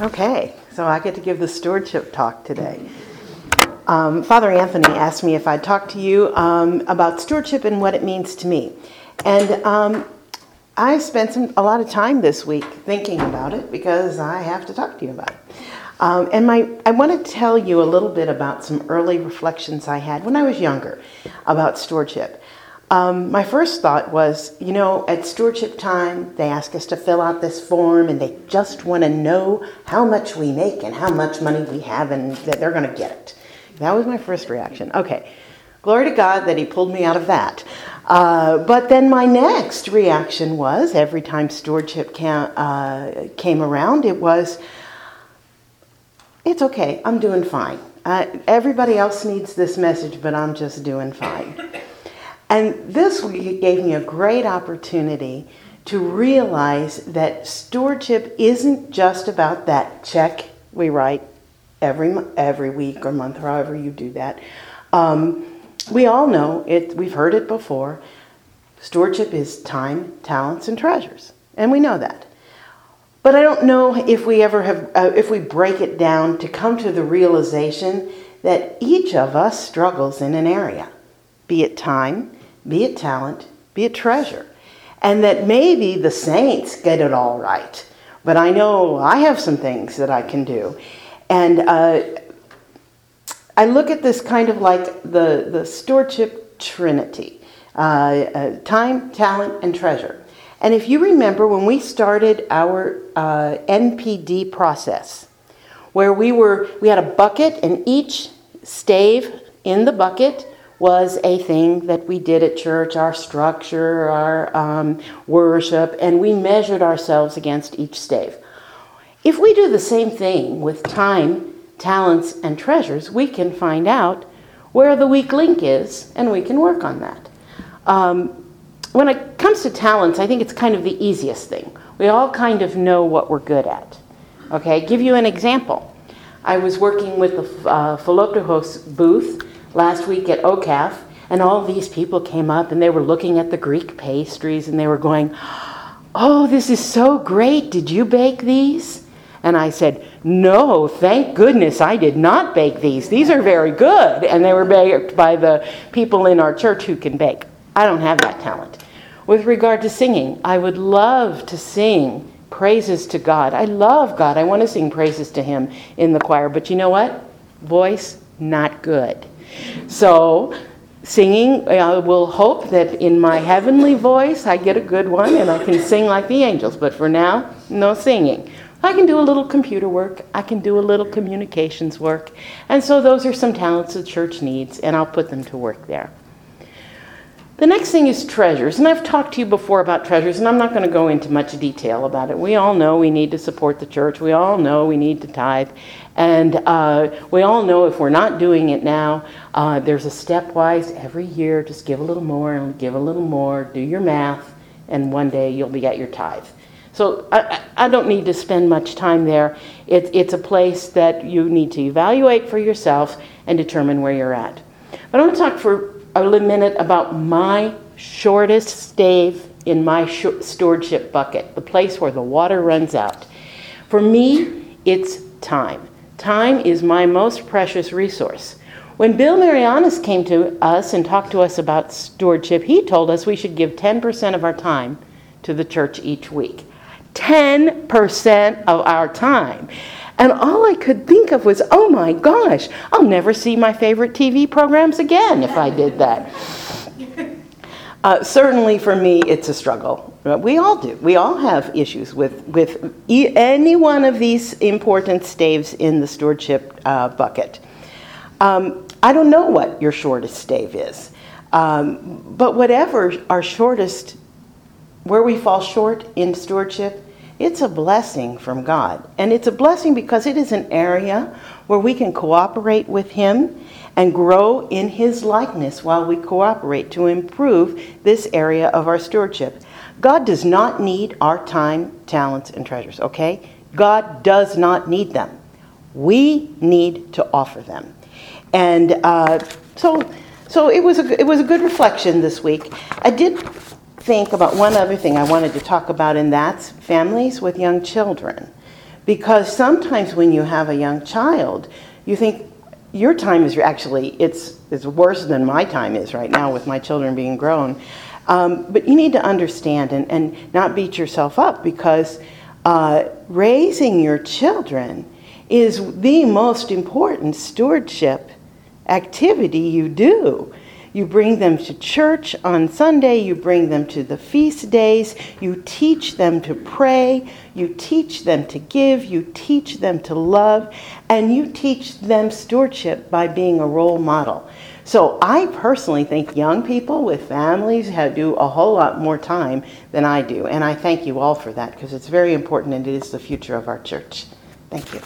Okay, so I get to give the stewardship talk today. Um, Father Anthony asked me if I'd talk to you um, about stewardship and what it means to me. And um, I spent some, a lot of time this week thinking about it because I have to talk to you about it. Um, and my, I want to tell you a little bit about some early reflections I had when I was younger about stewardship. Um, my first thought was, you know, at stewardship time, they ask us to fill out this form and they just want to know how much we make and how much money we have and that they're going to get it. That was my first reaction. Okay, glory to God that He pulled me out of that. Uh, but then my next reaction was every time stewardship uh, came around, it was, it's okay, I'm doing fine. Uh, everybody else needs this message, but I'm just doing fine. And this week gave me a great opportunity to realize that stewardship isn't just about that check we write every every week or month, or however you do that. Um, we all know it. We've heard it before. Stewardship is time, talents, and treasures, and we know that. But I don't know if we ever have, uh, if we break it down to come to the realization that each of us struggles in an area, be it time, be it talent, be it treasure. And that maybe the saints get it all right. But I know I have some things that I can do. And uh, I look at this kind of like the, the stewardship trinity uh, uh, time, talent, and treasure. And if you remember when we started our uh, NCD process, where we were, we had a bucket, and each stave in the bucket was a thing that we did at church, our structure, our um, worship, and we measured ourselves against each stave. If we do the same thing with time, talents, and treasures, we can find out where the weak link is and we can work on that. Um, when it comes to talents, I think it's kind of the easiest thing. We all kind of know what we're good at. Okay, give you an example. I was working with the uh, booth last week at OCAF, and all these people came up and they were looking at the Greek pastries and they were going, Oh, this is so great. Did you bake these? And I said, No, thank goodness I did not bake these. These are very good. And they were baked by the people in our church who can bake. I don't have that talent. With regard to singing, I would love to sing praises to God. I love God. I want to sing praises to Him in the choir. But you know what? Voice, not good. So, singing, I will hope that in my heavenly voice I get a good one and I can sing like the angels. But for now, no singing. I can do a little computer work, I can do a little communications work. And so, those are some talents the church needs, and I'll put them to work there. The next thing is treasures. And I've talked to you before about treasures, and I'm not going to go into much detail about it. We all know we need to support the church. We all know we need to tithe. And uh, we all know if we're not doing it now, uh, there's a stepwise every year. Just give a little more and give a little more. Do your math, and one day you'll be at your tithe. So I, I don't need to spend much time there. It, it's a place that you need to evaluate for yourself and determine where you're at. But I want to talk for a minute about my shortest stave in my stewardship bucket, the place where the water runs out. For me, it's time. Time is my most precious resource. When Bill Marianes came to us and talked to us about stewardship, he told us we should give 10% of our time to the church each week. 10% of our time. And all I could think of was, oh my gosh, I'll never see my favorite TV programs again if I did that. Uh, certainly for me, it's a struggle. We all do. We all have issues with, with e- any one of these important staves in the stewardship uh, bucket. Um, I don't know what your shortest stave is, um, but whatever our shortest, where we fall short in stewardship, it's a blessing from God. And it's a blessing because it is an area where we can cooperate with Him and grow in His likeness while we cooperate to improve this area of our stewardship. God does not need our time, talents, and treasures, okay? God does not need them. We need to offer them. And uh, so, so it was a it was a good reflection this week. I did think about one other thing I wanted to talk about, and that's families with young children. Because sometimes when you have a young child, you think your time is actually it's it's worse than my time is right now with my children being grown. Um, but you need to understand and, and not beat yourself up because uh, raising your children is the most important stewardship activity you do. You bring them to church on Sunday, you bring them to the feast days, you teach them to pray, you teach them to give, you teach them to love, and you teach them stewardship by being a role model. So I personally think young people with families have, do a whole lot more time than I do, and I thank you all for that because it's very important and it is the future of our church. Thank you.